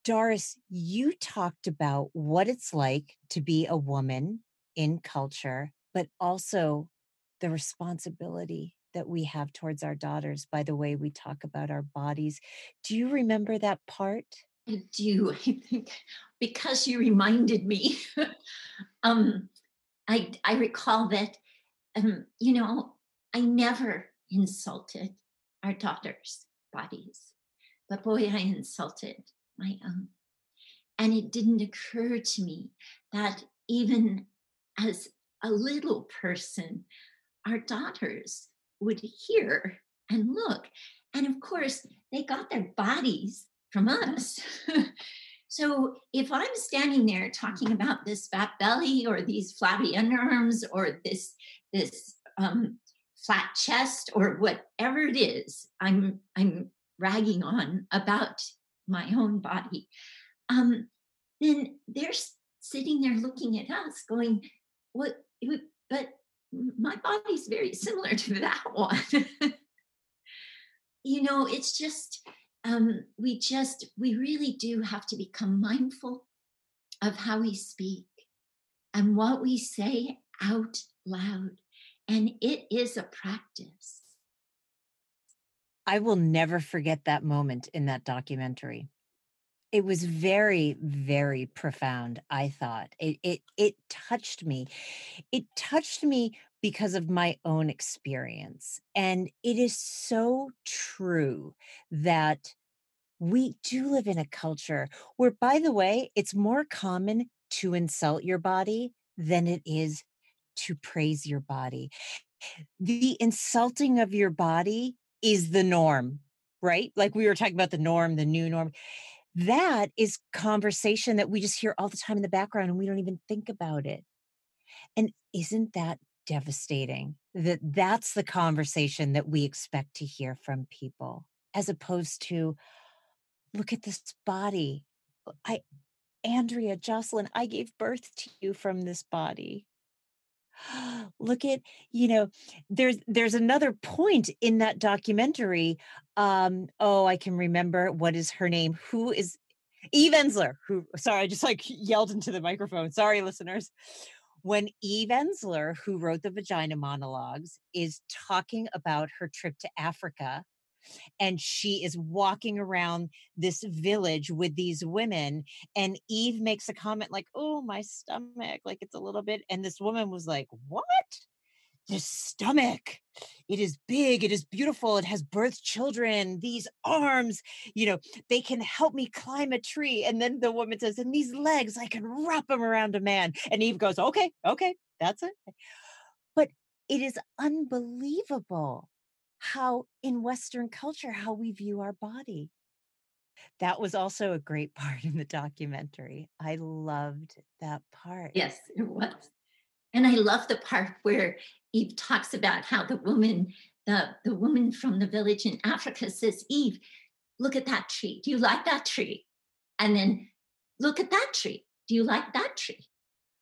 Doris, you talked about what it's like to be a woman in culture, but also the responsibility that we have towards our daughters by the way we talk about our bodies. Do you remember that part? I do. I think because you reminded me, um, I I recall that, um, you know, I never insulted our daughters' bodies, but boy, I insulted my own, and it didn't occur to me that even as a little person, our daughters would hear and look, and of course, they got their bodies from us. so if I'm standing there talking about this fat belly or these flabby underarms or this this um, flat chest or whatever it is, I'm I'm ragging on about my own body. Um, then they're sitting there looking at us, going, "What? But my body's very similar to that one." you know, it's just um, we just, we really do have to become mindful of how we speak and what we say out loud. And it is a practice. I will never forget that moment in that documentary. It was very, very profound, I thought. It it it touched me. It touched me because of my own experience. And it is so true that we do live in a culture where, by the way, it's more common to insult your body than it is to praise your body. The insulting of your body is the norm, right? Like we were talking about the norm, the new norm. That is conversation that we just hear all the time in the background and we don't even think about it. And isn't that devastating that that's the conversation that we expect to hear from people as opposed to look at this body i andrea jocelyn i gave birth to you from this body look at you know there's there's another point in that documentary um oh i can remember what is her name? Who is eve ensler who sorry i just like yelled into the microphone sorry listeners. When Eve Ensler, who wrote the Vagina Monologues, is talking about her trip to Africa and she is walking around this village with these women and eve makes a comment like oh my stomach like it's a little bit and this woman was like what? This stomach? It is big it is beautiful it has birthed children these arms you know they can help me climb a tree and then the woman says and these legs i can wrap them around a man and eve goes okay okay that's it. But it is unbelievable how in western culture how we view our body. That was also a great part in the documentary. I loved that part. Yes it was. And i love the part where eve talks about how the woman the, the woman from the village in africa says eve look at that tree. Do you like that tree? And then look at that tree. Do you like that tree?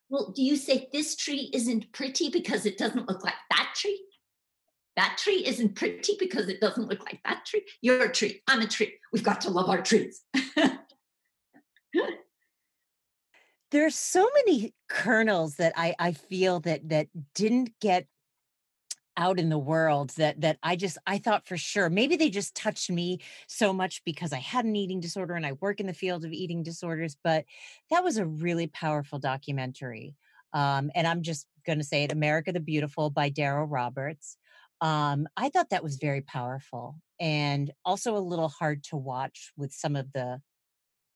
Well do you say this tree isn't pretty because it doesn't look like that tree that tree isn't pretty because it doesn't look like that tree. You're a tree. I'm a tree. We've got to love our trees. There's so many kernels that I, I feel that that didn't get out in the world that that I just I thought for sure maybe they just touched me so much because I had an eating disorder and I work in the field of eating disorders but that was a really powerful documentary um, and I'm just going to say it America the Beautiful by Darryl Roberts um, I thought that was very powerful and also a little hard to watch with some of the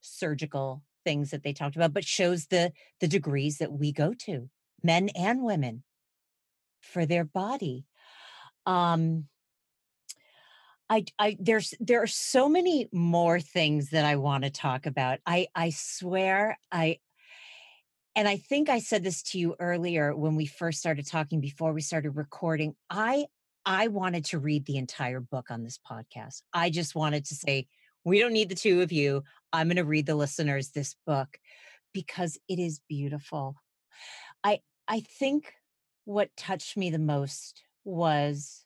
surgical things that they talked about, but shows the the degrees that we go to, men and women, for their body. Um, I, I there's there are so many more things that I want to talk about. I I swear I and I think I said this to you earlier when we first started talking before we started recording. I I wanted to read the entire book on this podcast. I just wanted to say, we don't need the two of you. I'm going to read the listeners this book because it is beautiful. I I think what touched me the most was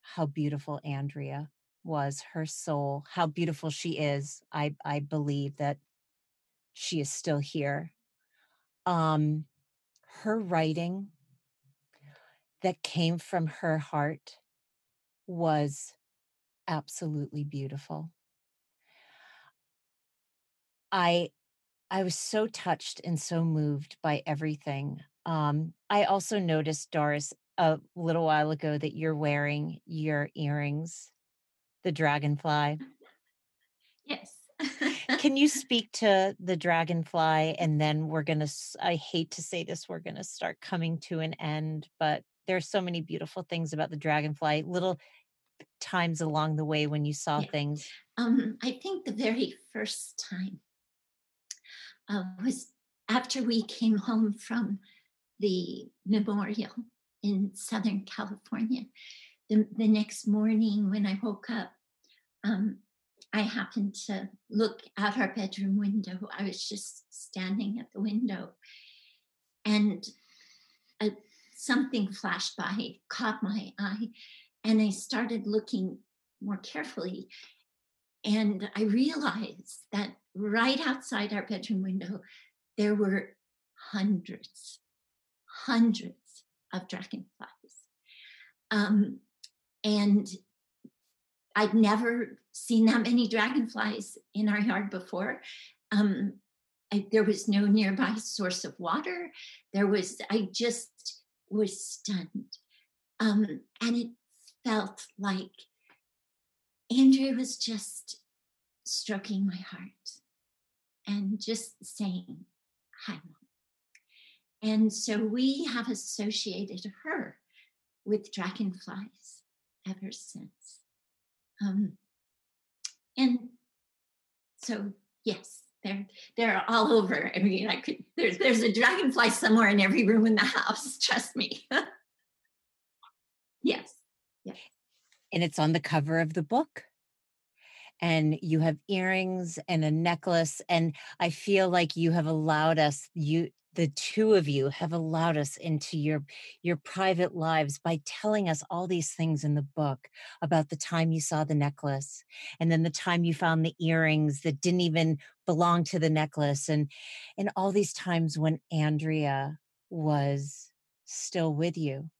how beautiful Andrea was, her soul, how beautiful she is. I I believe that she is still here. Um her writing that came from her heart was absolutely beautiful. I I was so touched and so moved by everything. Um, I also noticed, Doris, a little while ago that you're wearing your earrings, the dragonfly. Yes. Can you speak to the dragonfly? And then we're going to, I hate to say this, we're going to start coming to an end, but there's so many beautiful things about the dragonfly, little times along the way when you saw Yeah. things. Um, I think the very first time uh, was after we came home from the memorial in Southern California. The, the next morning when I woke up, um, I happened to look out our bedroom window. I was just standing at the window and uh, something flashed by, caught my eye, and I started looking more carefully. And I realized that right outside our bedroom window, there were hundreds, hundreds of dragonflies. Um, and I'd never seen that many dragonflies in our yard before. Um, I, there was no nearby source of water. There was, I just was stunned. Um, and it felt like Andrea was just stroking my heart and just saying, Hi, Mom. And so we have associated her with dragonflies ever since. Um, and so, yes, they're they're all over. I mean, I could there's there's a dragonfly somewhere in every room in the house. Trust me. yes. and it's on the cover of the book and you have earrings and a necklace and i feel like you have allowed us you the two of you have allowed us into your your private lives by telling us all these things in the book about the time you saw the necklace and then the time you found the earrings that didn't even belong to the necklace and and all these times when andrea was still with you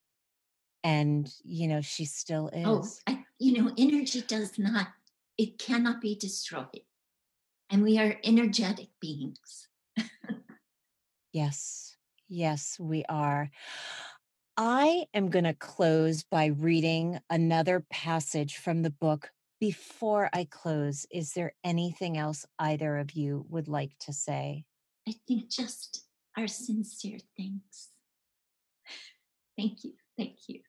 and you know she still oh, is Oh, I, you know, energy does not, it cannot be destroyed. And we are energetic beings. Yes, yes, we are. I am going to close by reading another passage from the book. Before I close, is there anything else either of you would like to say? I think just our sincere thanks. Thank you. Thank you.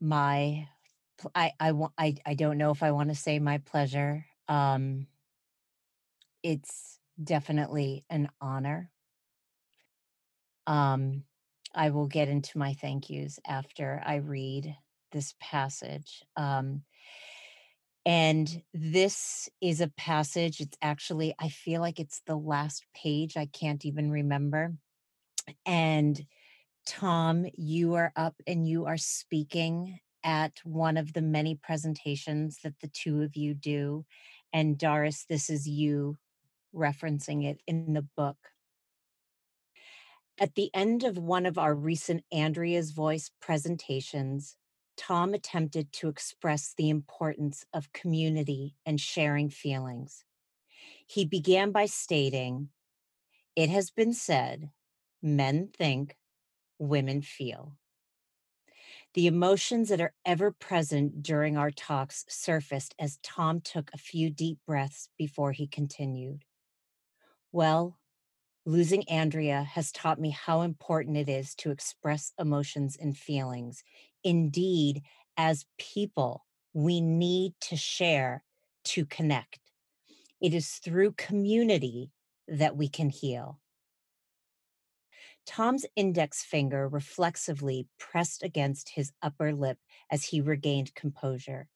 My, I, I want, I, I don't know if I want to say my pleasure. Um, it's definitely an honor. Um, I will get into my thank yous after I read this passage. Um, and this is a passage, it's actually, I feel like it's the last page. I can't even remember. And Tom, you are up and you are speaking at one of the many presentations that the two of you do. And Doris, this is you referencing it in the book. At the end of one of our recent Andrea's Voice presentations, Tom attempted to express the importance of community and sharing feelings. He began by stating, It has been said, men think, women feel. The emotions that are ever present during our talks surfaced as Tom took a few deep breaths before he continued. Well, losing Andrea has taught me how important it is to express emotions and feelings. Indeed, as people, we need to share to connect. It is through community that we can heal. Tom's index finger reflexively pressed against his upper lip as he regained composure.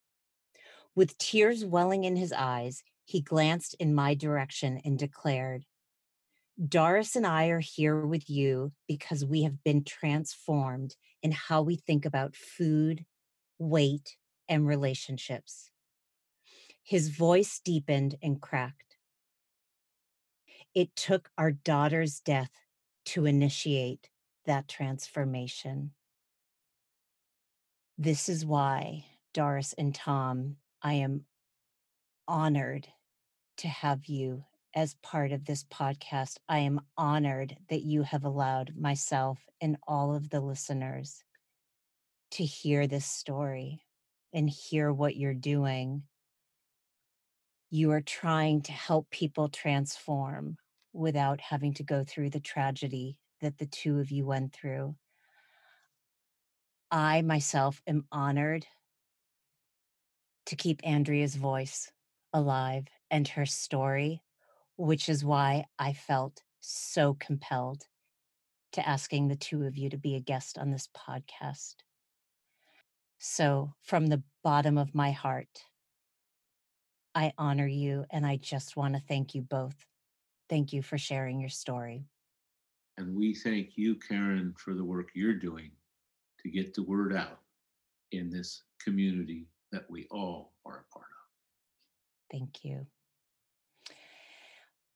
With tears welling in his eyes, he glanced in my direction and declared, Doris and I are here with you because we have been transformed in how we think about food, weight, and relationships. His voice deepened and cracked. It took our daughter's death to initiate that transformation. This is why, Doris and Tom, I am honored to have you as part of this podcast. I am honored that you have allowed myself and all of the listeners to hear this story and hear what you're doing. You are trying to help people transform without having to go through the tragedy that the two of you went through. I myself am honored to keep Andrea's voice alive and her story which is why I felt so compelled to asking the two of you to be a guest on this podcast. So, from the bottom of my heart, I honor you and I just want to thank you both. Thank you for sharing your story. And we thank you, Karen, for the work you're doing to get the word out in this community that we all are a part of. Thank you.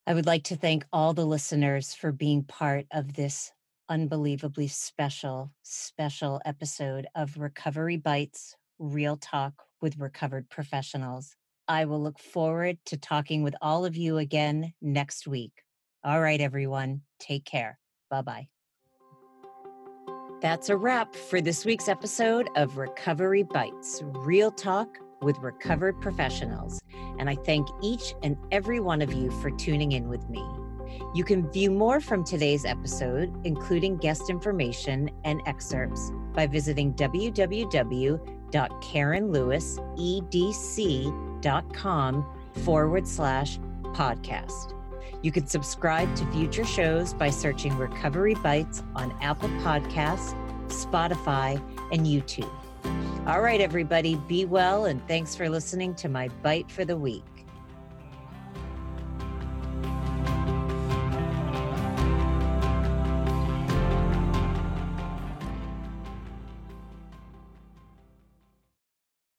I would like to thank all the listeners for being part of this unbelievably special, special episode of Recovery Bites Real Talk with Recovered Professionals. I will look forward to talking with all of you again next week. All right, everyone, take care. Bye bye. That's a wrap for this week's episode of Recovery Bites Real Talk with recovered professionals, and I thank each and every one of you for tuning in with me. You can view more from today's episode, including guest information and excerpts, by visiting www.karenlewisedc.com forward slash podcast. You can subscribe to future shows by searching Recovery Bites on Apple Podcasts, Spotify, and YouTube. All right, everybody, be well, and thanks for listening to my bite for the week.